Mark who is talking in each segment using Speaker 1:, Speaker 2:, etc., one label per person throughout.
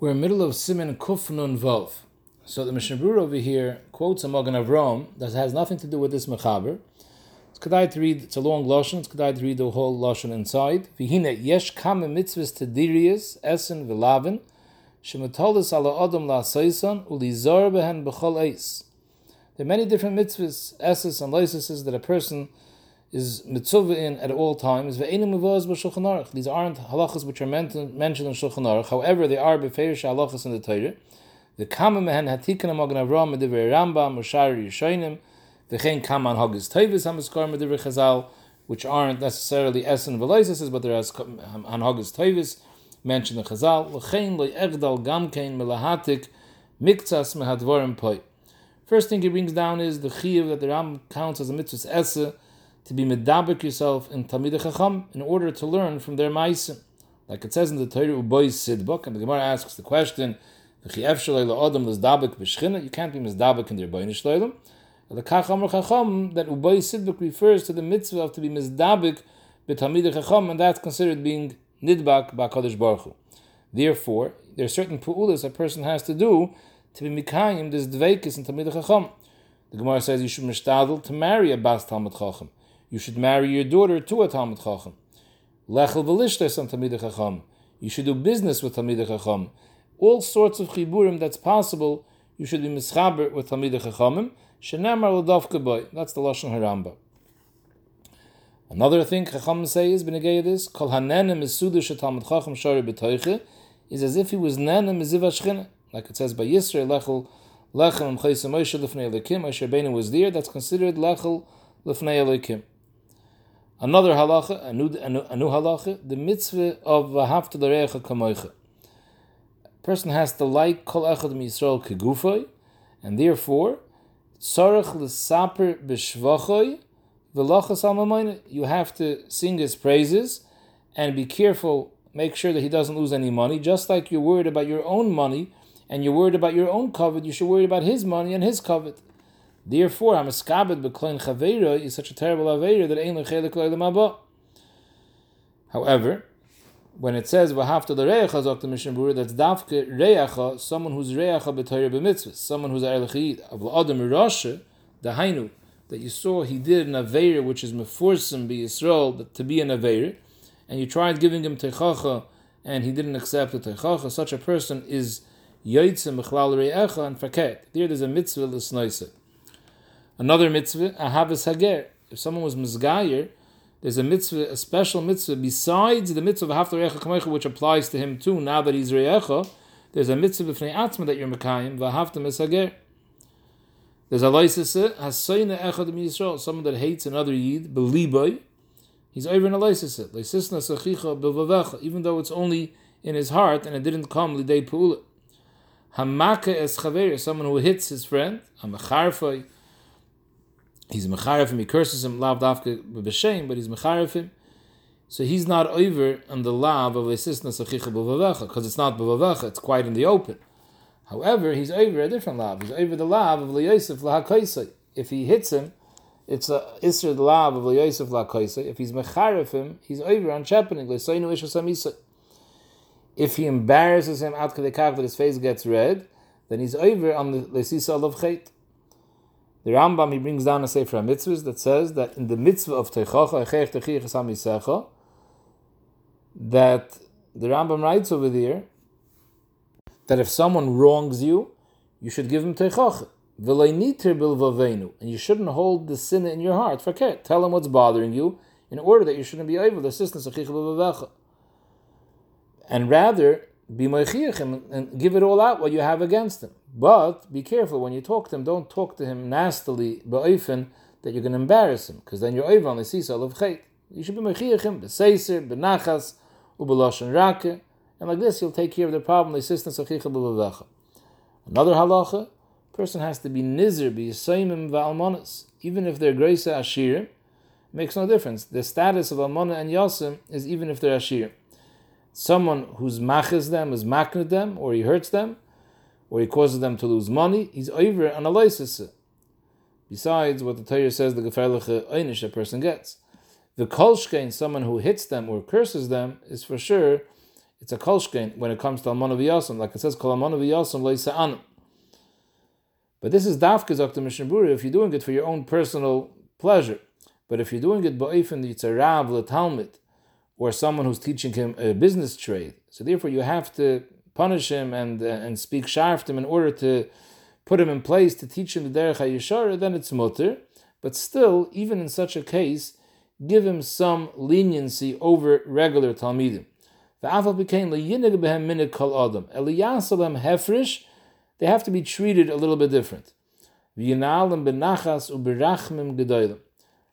Speaker 1: We're in the middle of Siman Kufnun Vov. So the Mishnah Berurah over here quotes a Magen Avram that has nothing to do with this Mechaber. It's kedai to read, it's a long Lashon, it's kedai to read the whole Lashon inside. Vihine yesh kame mitzvahs tedirius, esen v'lavin, shematolis ala adam la seisan, ulizar behen b'chol eis. There are many different mitzvahs, esses and licenses that a person is mitzvah in at all times. These aren't halachas which are mentioned in Shulchan Aruch. However, they are beferish halachas in the Torah. The kama mehen hatikan amagan Avram medivrei Rambam Mushar Yishonim. V'chein kama hagis tevis hamaskar medivrei Chazal, which aren't necessarily essen v'loises, but there are hanhagis tevis mentioned in Chazal. V'chein lo egdal gamkein melahatik miktsas mehadvorim poi. First thing he brings down is the chiyuv that the Ram counts as a mitzvah esse to be medabek yourself in Talmid Chacham in order to learn from their ma'asim. Like it says in the Torah Uboy Sidbuk, and the Gemara asks the question, you can't be mizdabek in their boinish loilam. The Kacham Chacham that Uboy Sidbuk refers to the mitzvah of to be mizdabek b'Talmid Chacham, and that's considered being nidbak ba'Kadosh Baruch Hu. Therefore, there are certain pu'ulas a person has to do to be mikayim this dveikis in Talmid Chacham. The Gemara says you should mishtadel to marry a bas Talmud Chacham you should marry your daughter to a Talmud Chacham. Lechel v'lishtes on Talmid Chacham. You should do business with Talmid Chacham. All sorts of chiburim that's possible, you should be mischaber with Talmid Chachamim. Shenamar l'davka boy. That's the Lashon Haramba. Another thing Chacham say is, b'negei this, kol hanenem isudu shetalmud Chacham shari b'toiche, is as if he was nenem miziva shchina. Like it says by Yisrael, lechel, lechel m'chayse Moshe l'fnei Elokim, Moshe Rabbeinu was there, that's considered lechel l'fnei Elokim. Another halacha, a new, a new, a new halacha, the mitzvah of v'hafta l'recha kamoicha. Person has to like kol echad miyisrael kegufay, and therefore, tzarech l'saper b'shvachay v'lachas al You have to sing his praises and be careful, make sure that he doesn't lose any money. Just like you're worried about your own money and you're worried about your own covet, you should worry about his money and his covet. Therefore, Hamaskabed Bekloin Chaveira is such a terrible Aveira that ain't Lechelik Loilam However, when it says Vahafta the Reacha Zok the Mishnah Bura, that's Dafke Reacha, someone who's Reacha B'Torah B'Mitzvah, someone who's Erlechid, of Adam Rasha, the Hainu, that you saw he did an Aveira which is Meforsim Be Yisrael, to be an Aveira, and you tried giving him Techacha, and he didn't accept the Techacha, such a person is Yoitzim Bechlal Reacha and Faket. There there's a mitzvah l'snoise. Another mitzvah, ahavas hager. If someone was mizgayer, there's a mitzvah, a special mitzvah besides the mitzvah of haftar recha which applies to him too. Now that he's reyecha, there's a mitzvah b'fnei atzma that you're mekayim v'haftar mishager. There's a loisese hasayna echad Yisrael, someone that hates another yid beliboy. He's over in a loisese loisisna sachicha b'vavecha, even though it's only in his heart and it didn't come lidei pu'ula. Hamaka es chaver, someone who hits his friend. Hamacharfay he's mecharif him, he curses him, lav dafke b'shem, but he's mecharif him. So he's not over on the lav of assistance of chicha b'vavecha, because it's not b'vavecha, it's quite in the open. However, he's over a different lav. He's over the lav of liyosef lahakaisai. If he hits him, it's a isra the lav of liyosef lahakaisai. If he's mecharif him, he's over on shepening l'soinu ishasamisai. If he embarrasses him out that his face gets red, then he's over on the lesisa of chait. The Rambam he brings down a sefer mitzvahs that says that in the mitzvah of techacha echech techich esamisecha, that the Rambam writes over there that if someone wrongs you, you should give him techacha. And you shouldn't hold the sin in your heart. Forget. Tell him what's bothering you in order that you shouldn't be able to assistance and rather be him and give it all out what you have against him. But be careful when you talk to him. Don't talk to him nastily, ba'ofen, that you're going to embarrass him, because then you're over on the sisa of chait. You should be mechiachim, b'seiser, b'nachas, u'b'loshen rake, and like this you'll take care of the problem, the assistance of chicha b'vavecha. Another halacha, person has to be nizer, be yisaimim va'almonas, even if they're greisa ashir, makes no difference. The status of almona and yasim is even if they're ashir. Someone who's maches them, is makned them, or he hurts them, or he causes them to lose money, he's over on a. Besides what the Torah says, the gefährliche einish a person gets. The kolshkein, someone who hits them or curses them, is for sure it's a kolshkein when it comes to almana v'yasam, like it says kol leisa'anim. But this is dafka Dr. Mishnah if you're doing it for your own personal pleasure. But if you're doing it ba'ifin it's a rav talmud or someone who's teaching him a business trade, so therefore you have to punish him and uh, and speak him in order to put him in place to teach him the derech hayishara, then it's mutter. But still, even in such a case, give him some leniency over regular talmidim. They have to be treated a little bit different.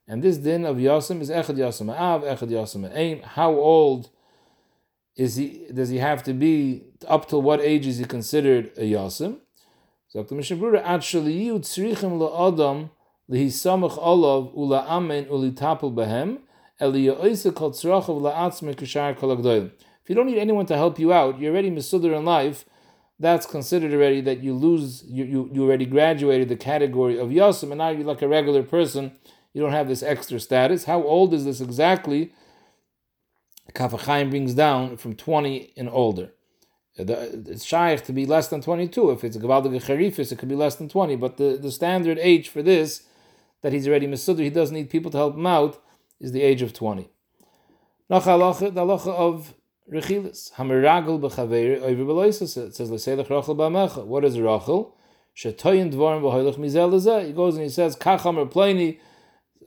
Speaker 1: And this din of Yasim is Echad Yasim Av, Echad Yasim Aim. How old is he? Does he have to be? Up till what age is he considered a Yasim? So the Mishnah Brura actually you tzrichim la'adam lihisamach olav ula amen ulitapel behem If you don't need anyone to help you out, you're already misudar in life. That's considered already that you lose. You, you, you already graduated the category of yasim, and now you're like a regular person you don't have this extra status. How old is this exactly? Kaf HaChaim brings down from 20 and older. It's shaykh to be less than 22. If it's a Gavaldig Charifis, it could be less than 20. But the, the standard age for this, that he's already Masudur, he doesn't need people to help him out, is the age of 20. Nach halacha, the halacha of Rechilis. Hamiragel b'chaveir over b'loisus. It says, L'seilach rachel b'amecha. What is rachel? Shetoyin dvarim b'hoilach mizel He goes and he says, Kach Kacham pleni,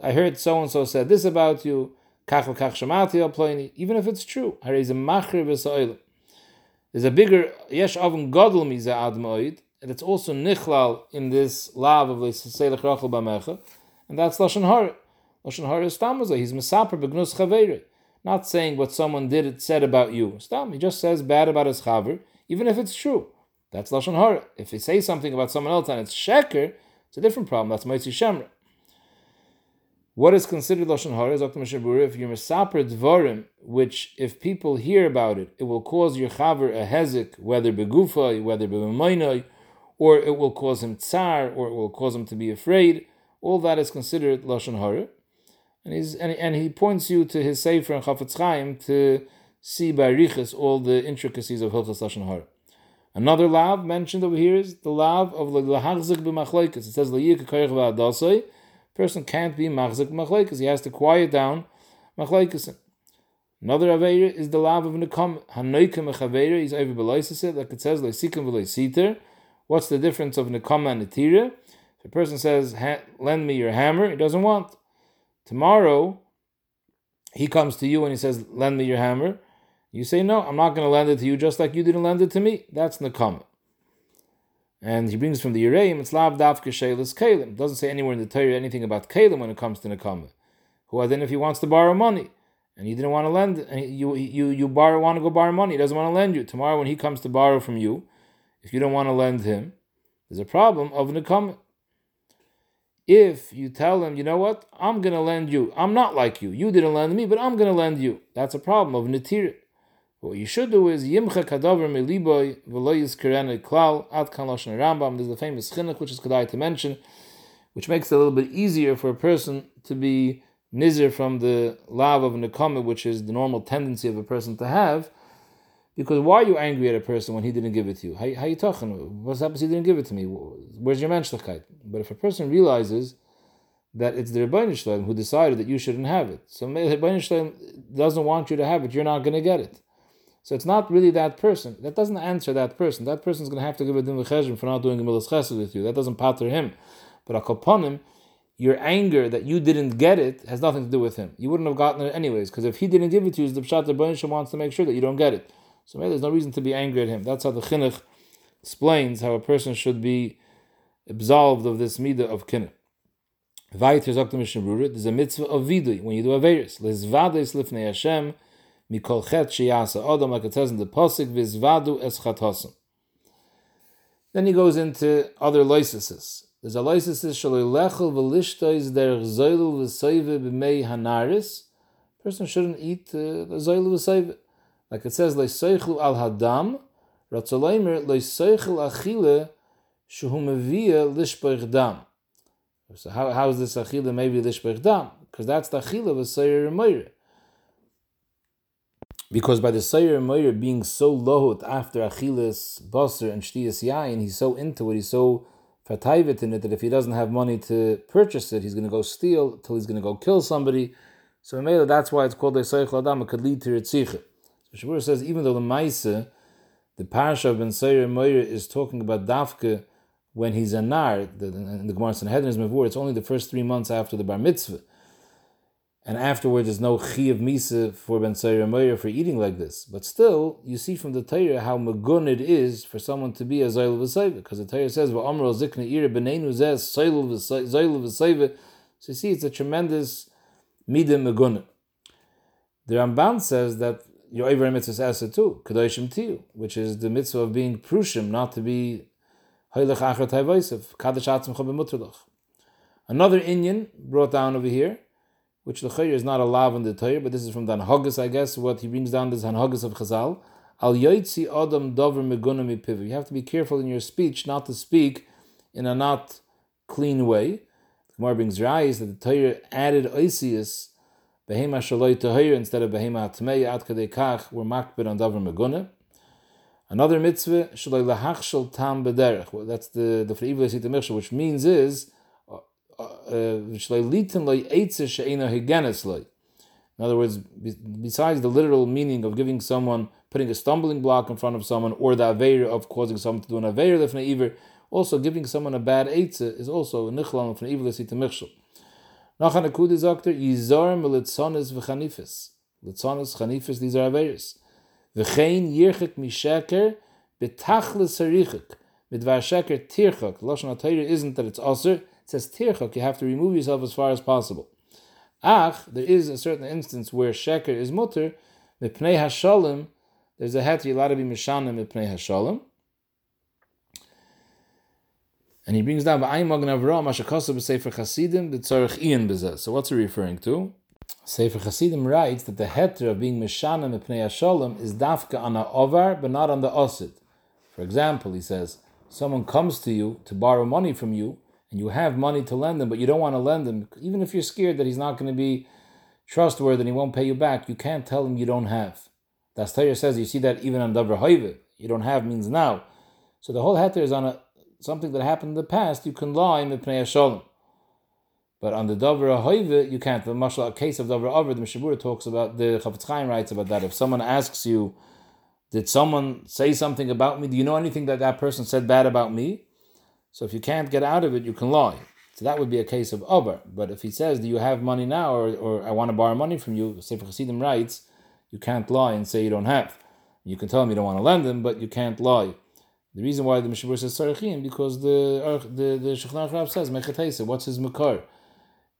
Speaker 1: I heard so and so said this about you. Even if it's true, there's a bigger yesh avon gadol miza admoid, and it's also nichlal in this lav of leiselech rachel b'mecha, and that's lashon hara. Lashon hara is stam he's mesaper begnus not saying what someone did it said about you. Stam, he just says bad about his chaver, even if it's true. That's lashon hara. If he says something about someone else and it's sheker, it's a different problem. That's moitzi shemra. What is considered lashon hara? Is Dr. Mishabura if you're misaper dvarim, which if people hear about it, it will cause your chaver a hezek, whether begufay, whether b'maynay, or it will cause him tsar, or it will cause him to be afraid. All that is considered lashon hara, and he's and, and he points you to his sefer and Chafetz Chaim to see by riches all the intricacies of hilchas lashon hara. Another lav mentioned over here is the lav of lahachzik b'machloikas. It says la'yik kayach v'adasai person can't be machzik machlekes. He has to quiet down machlekes. Another aveira is the lav of nekam hanoikim mechaveira. He's over beloisis like it says leisikim v'leisiter. What's the difference of nekam and netira? If a person says, "Lend me your hammer," he doesn't want. Tomorrow, he comes to you and he says, "Lend me your hammer." You say, "No, I'm not going to lend it to you, just like you didn't lend it to me." That's nekam. And he brings from the Yereim, it's lav davke shelis kalim. Doesn't say anywhere in the Torah anything about kalim when it comes to nekama. Who then if he wants to borrow money and he didn't want to lend, and you you you borrow want to go borrow money, he doesn't want to lend you. Tomorrow when he comes to borrow from you, if you don't want to lend him, there's a problem of nekama. If you tell him, you know what, I'm going to lend you. I'm not like you. You didn't lend me, but I'm going to lend you. That's a problem of netir. What you should do is yimcha kadaver meliboy v'lo yizkerene klal ad kan lashon Rambam. There's the famous chinuch which is kedai to mention, which makes it a little bit easier for a person to be nizir from the lav of nekama, which is the normal tendency of a person to have. Because why are you angry at a person when he didn't give it to you? How, how are you talking? What's happened? He didn't give it to me. Where's your menschlichkeit? But if a person realizes that it's the Rebbeinu Shalom who decided that you shouldn't have it, so the Rebbeinu Shalom doesn't want you to have it, you're not going to get it. So it's not really that person. That doesn't answer that person. That person is going to have to give a din v'cheshim for not doing a milas chesed with you. That doesn't patter him. But akoponim, your anger that you didn't get it has nothing to do with him. You wouldn't have gotten it anyways, because if he didn't give it to you, the pshat the wants to make sure that you don't get it. So maybe there's no reason to be angry at him. That's how the chinuch explains how a person should be absolved of this midah of Mishnah there's a mitzvah of vidui when you do a veris. Lifnei Hashem mikol chet sheyasa odom, like it says in the posik, vizvadu es. Then he goes into other lysises. There's a lysisis shaloi lechel v'lishtois der zoylu v'soive b'mei hanaris. Person shouldn't eat uh, zoylu v'soive. Like it says, leisoichlu al hadam, ratzolaimer leisoichlu achile shehu mevia lishpoich dam. So how, how is this achile maybe lishpoich dam? Because that's the achile v'soyer remoire. Because by the Sayer Moyer being so lohut after Achilles, Basar, and Shtiyas Yain, he's so into it, he's so fatayvit in it that if he doesn't have money to purchase it, he's going to go steal till he's going to go kill somebody. So Mela, that's why it's called the Seichel Adam, it could lead to Ritzicha. So Shabur says, even though the Maise, the Parsha of Ben Sayer Moyer is talking about Dafke when he's a Nar, the, the Gemara Sanhedrin is Mavur, it's only the first three months after the Bar Mitzvah and afterwards there's no chi of misa for ben Meir for eating like this. But still, you see from the Torah how magun it is for someone to be a zayl v'sayva, because the Torah says v'amro zikna ira b'neinu zez zayl v'sayva. So you see, it's a tremendous midah magun. The Ramban says that your Ivar mitzvah asa too, kadoshim tiyu, which is the mitzvah of being prushim, not to be haylech achar tayvaisav, kadosh atzim. Another Indian brought down over here which the Chayr is not a lav in the Torah, but this is from the Hanhagas, I guess. What he brings down is Hanhagas of Chazal. Al yoitzi adam dover meguna mipiv. You have to be careful in your speech not to speak in a not clean way. The Gemara brings rise that the Torah added oisius behema shaloi tahir instead of behema hatmei ad kadei kach were makbid on dover meguna. Another mitzvah shaloi lahachshel tam bederech. That's the the for which means is Uh, in other words, besides the literal meaning of giving someone, putting a stumbling block in front of someone, or the aver of causing someone to do an aver lefnei iver, also giving someone a bad eitze is also a nichlan lefnei iver lesita michshel. Nachan akud is okter yizar melitzonis v'chanifis. Litzonis, chanifis, these are averis. V'chein yirchik misheker betachlis harichik. Midvar sheker tirchak. Lashon isn't that it's aser, it says tirchak, you have to remove yourself as far as possible. Ach, there is a certain instance where sheker is mutter, mipnei hashalim, there's a hat you're allowed to be mishanim mipnei hashalim. And he brings down ba'ayim magen avram ashakasav b'sefer chasidim b'tzorich iyan b'zeh. So what's he referring to? Sefer Chasidim writes that the heter of being mishanim mipnei hashalim is dafka on a ovar, but not on the osid. For example, he says, someone comes to you to borrow money from you, and you have money to lend him, but you don't want to lend him, even if you're scared that he's not going to be trustworthy and he won't pay you back, you can't tell him you don't have. Das Torah says you see that even on Davar Hoive, you don't have means now. So the whole heter is on a, something that happened in the past. You can lie in the Pnei Shalom. But on the Davar Hoive, you can't. The Mashal, a case of Davar Aver, the Mishabura talks about, the Chafetz Chaim writes about that. If someone asks you, did someone say something about me? Do you know anything that that person said bad about me? So if you can't get out of it, you can lie. So that would be a case of over. But if he says, "Do you have money now?" or, or "I want to borrow money from you," Sefer Chassidim writes, you can't lie and say you don't have. You can tell him you don't want to lend him, but you can't lie. The reason why the Mishabur says Sarachim because the the the Aruch says Mechatesa. What's his makar?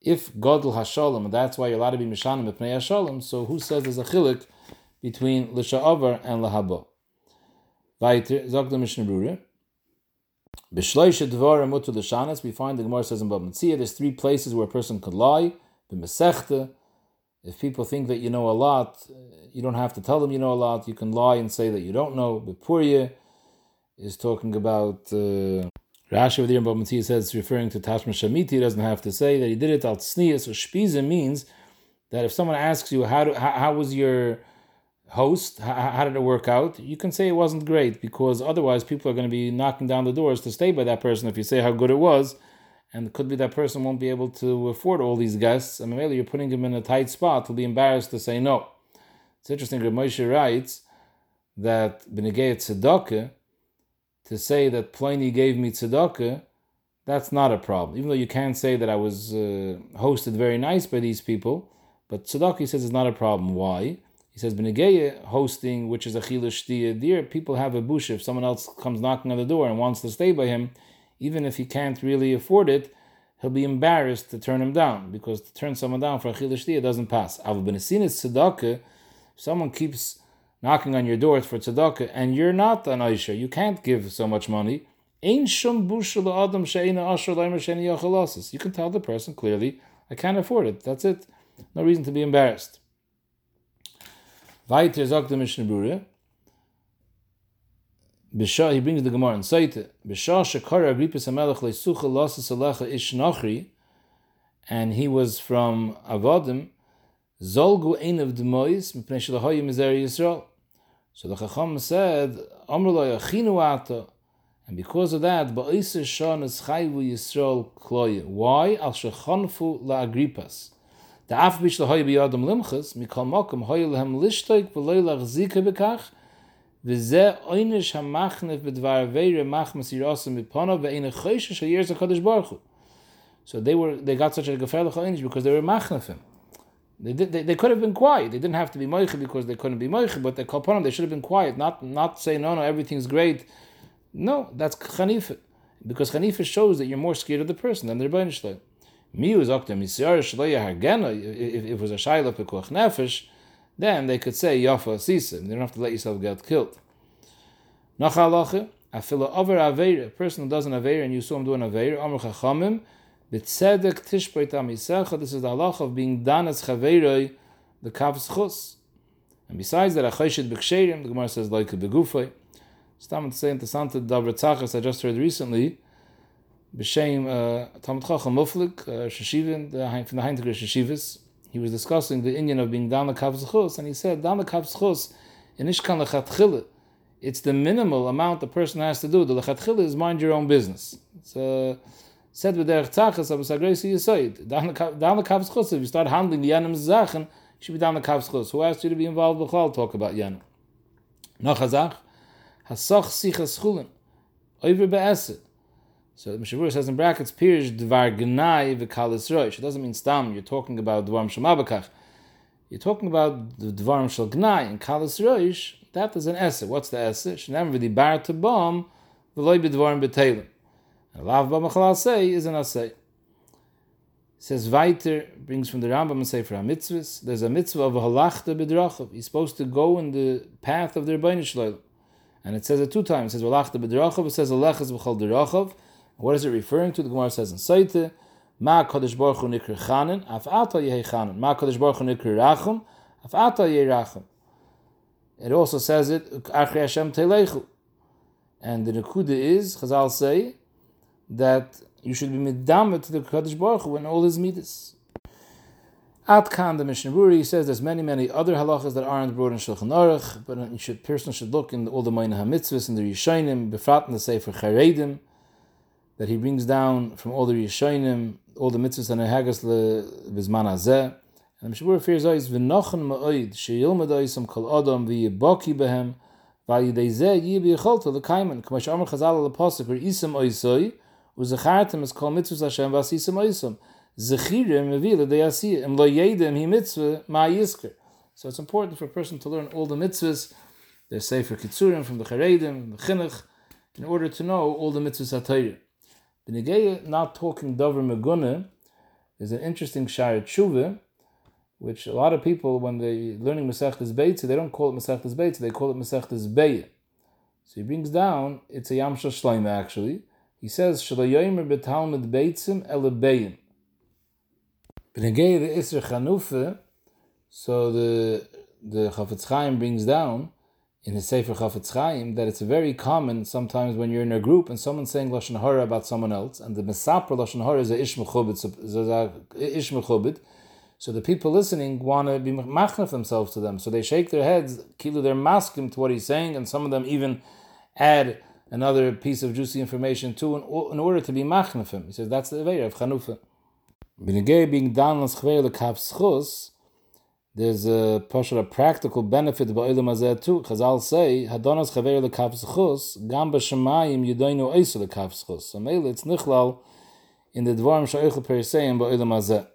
Speaker 1: If Godel Hashalom, that's why you're allowed to be Mishanim Pnei Hashalom. So who says there's a chilik between Lisha'avar and Lahabo? Weiter, sagt Mishnah. We find the Gemara says in Bab there's three places where a person could lie. B'mesechta, if people think that you know a lot, you don't have to tell them you know a lot. You can lie and say that you don't know. B'purya is talking about... Uh, Rashi there in Bab says it's referring to Tashma Shamiti. He doesn't have to say that he did it al tzniya. So shpiza means that if someone asks you, how, do, how, how was your host, how, did it work out? You can say it wasn't great because otherwise people are going to be knocking down the doors to stay by that person if you say how good it was. And it could be that person won't be able to afford all these guests. Mean, maybe you're putting him in a tight spot. He'll be embarrassed to say no. It's interesting that Moshe writes that Benegei Tzedakah, to say that Pliny gave me Tzedakah, that's not a problem. Even though you can't say that I was uh, hosted very nice by these people, but Tzedakah says it's not a problem. Why? He says, Benegeya hosting, which is a chilish deer, people have a bush. If someone else comes knocking on the door and wants to stay by him, even if he can't really afford it, he'll be embarrassed to turn him down because to turn someone down for a chilish deer doesn't pass. Av benesinis tzedakah, if someone keeps knocking on your door for tzedakah and you're not an Aisha, you can't give so much money. You can tell the person clearly, I can't afford it. That's it. No reason to be embarrassed. Weiter sagt der Mishnah Brura, Bishah, he brings the Gemara and in Saita, Bishah shekara Agrippas HaMelech leisucha lasa salecha ish nachri, and he was from Avodim, Zolgu ein of demois, mipnei shalahoyu mizer Yisrael. So the Chacham said, Amr lo yachinu ato, and because of that, ba'isir shon es chayvu Yisrael kloye. Why? Al shechonfu la agripas. The af bish lahoyu biyadam limchas, mikal mokum hoyu lehem lishtoik v'loy lachzika bekach, v'zeh oynish hamachnef b'dvar veire machmas yirosem mipono v'eine choyshe shayir zakadosh baruch hu. So they were they got such a geferlich oynish because they were machnefim. They, did, they, they could have been quiet. They didn't have to be moiche because they couldn't be moiche, but they kolponim, they should have been quiet, not not say no, no, everything's great. No, that's chanifa, because chanifa shows that you're more scared of the person than the rebbeinu. If it was a shayla pekuach nefesh, then they could say yafa sisa. They don't have to let yourself get killed. Nach halacha, afila over aveir, a person who does an aveir and you saw him do an aveir, amr chachamim, B'tzedek tishpoit amisecha, this is the halach of being done as chaveiroi, the kavs chus. And besides that, achoshet b'ksherim, the Gemara says, like begufay. Stam to say interessante davar tzachas I just heard recently, b'shem uh, Talmud Chacham Muflik, uh, Sheshivin, from the Heintiger Sheshivas, he was discussing the Indian of being down the kavs and he said, down the kavs in ishkan lechatchile, it's the minimal amount the person has to do. The lechatchile is mind your own business. It's uh, said with der tzachas aber sagresi yisoid. The the kavs chus if you start handling the yanim zachen you should be down the kavs chus who asked you to be involved with all talk about yanim. Noch azach hasach sichas chulen over be'eset so the Mishavur says in brackets pirish dvar gnai v'kalis roish it doesn't mean stam you're talking about dvarim shel mabakach you're talking about the dvarim shel gnai and kalis roish that is an eset what's the eset shenem v'di bar to bom v'loy b'dvarim b'teilim Lav Bamachal say is an asay. Says weiter, brings from the Rambam and say for a mitzvahs, there's a mitzvah of a halachta bedrachav. He's supposed to go in the path of the Rebbeinu Shloim. And it says it two times. It says halachta bedrachav, it says alechas b'chal derachav. What is it referring to? The Gemara says in Saita, Ma Kodesh Baruch Hu Nikr Chanan, Af Ata Yehi Chanan. Ma Kodesh Baruch Hu Nikr Rachum, Af Ata Yehi Rachum. It also says it, Achri Hashem Teilechu. And the Nekuda is, Chazal say, that you should be midamet to the Kadosh Baruch Hu in all his midas. At Khan, the Mishnah Berurah says there's many, many other halachas that aren't brought in Shulchan Aruch, but should, person should look in all the Mayna HaMitzvahs, in the Yishainim, Befrat in the Sefer Charedim, that he brings down from all the Yishainim, all the mitzvahs and Hagas Bizman Hazeh. And the Mishnah Berurah fears is V'nochen ma'oid, she'yilmad oisam kol adam v'yiboki behem, v'yidei zeh yibi yicholto l'kaiman, k'ma she'amar chazal al-apostle, v'isam oisoi, uzachartem is kol mitzvahs Hashem v'asisam oisam. Zechirim mevila de yasiyah, im lo yedim hi mitzvah ma yisker. So it's important for a person to learn all the mitzvahs, the Sefer Kitzurim from the Charedim, the Chinuch, in order to know all the mitzvahs HaTorah. B'negeya, not talking Dover Megune, is an interesting Shara Tshuva, which a lot of people, when they're learning Masechtas Beitza, they don't call it Masechtas Beitza, they call it Masechtas Beya. So he brings down, it's a Yamsha Shleima actually, he says, Shalayoymer betalmud beitzim ele beyim. B'negei the Isra Chanufa, so the the Chafetz Chaim brings down in his Sefer Chafetz Chaim that it's very common sometimes when you're in a group and someone's saying Lashon Hara about someone else, and the Mesapra Lashon Hara is a Ish Mechubit, so the people listening want to be machnef themselves to them, so they shake their heads, kilu they're masking to what he's saying, and some of them even add another piece of juicy information too in, order to be machnefim. He says that's the way of Chanufa. B'negei being down as chveil schus, there's a partial practical benefit by Olam Hazeh too. Chazal say hadonas chaveir lekav schus gam b'shemayim yidoinu oisu lekav schus. So maybe it's nichlal in the dvarim sha'oichel periseim by Olam Hazeh.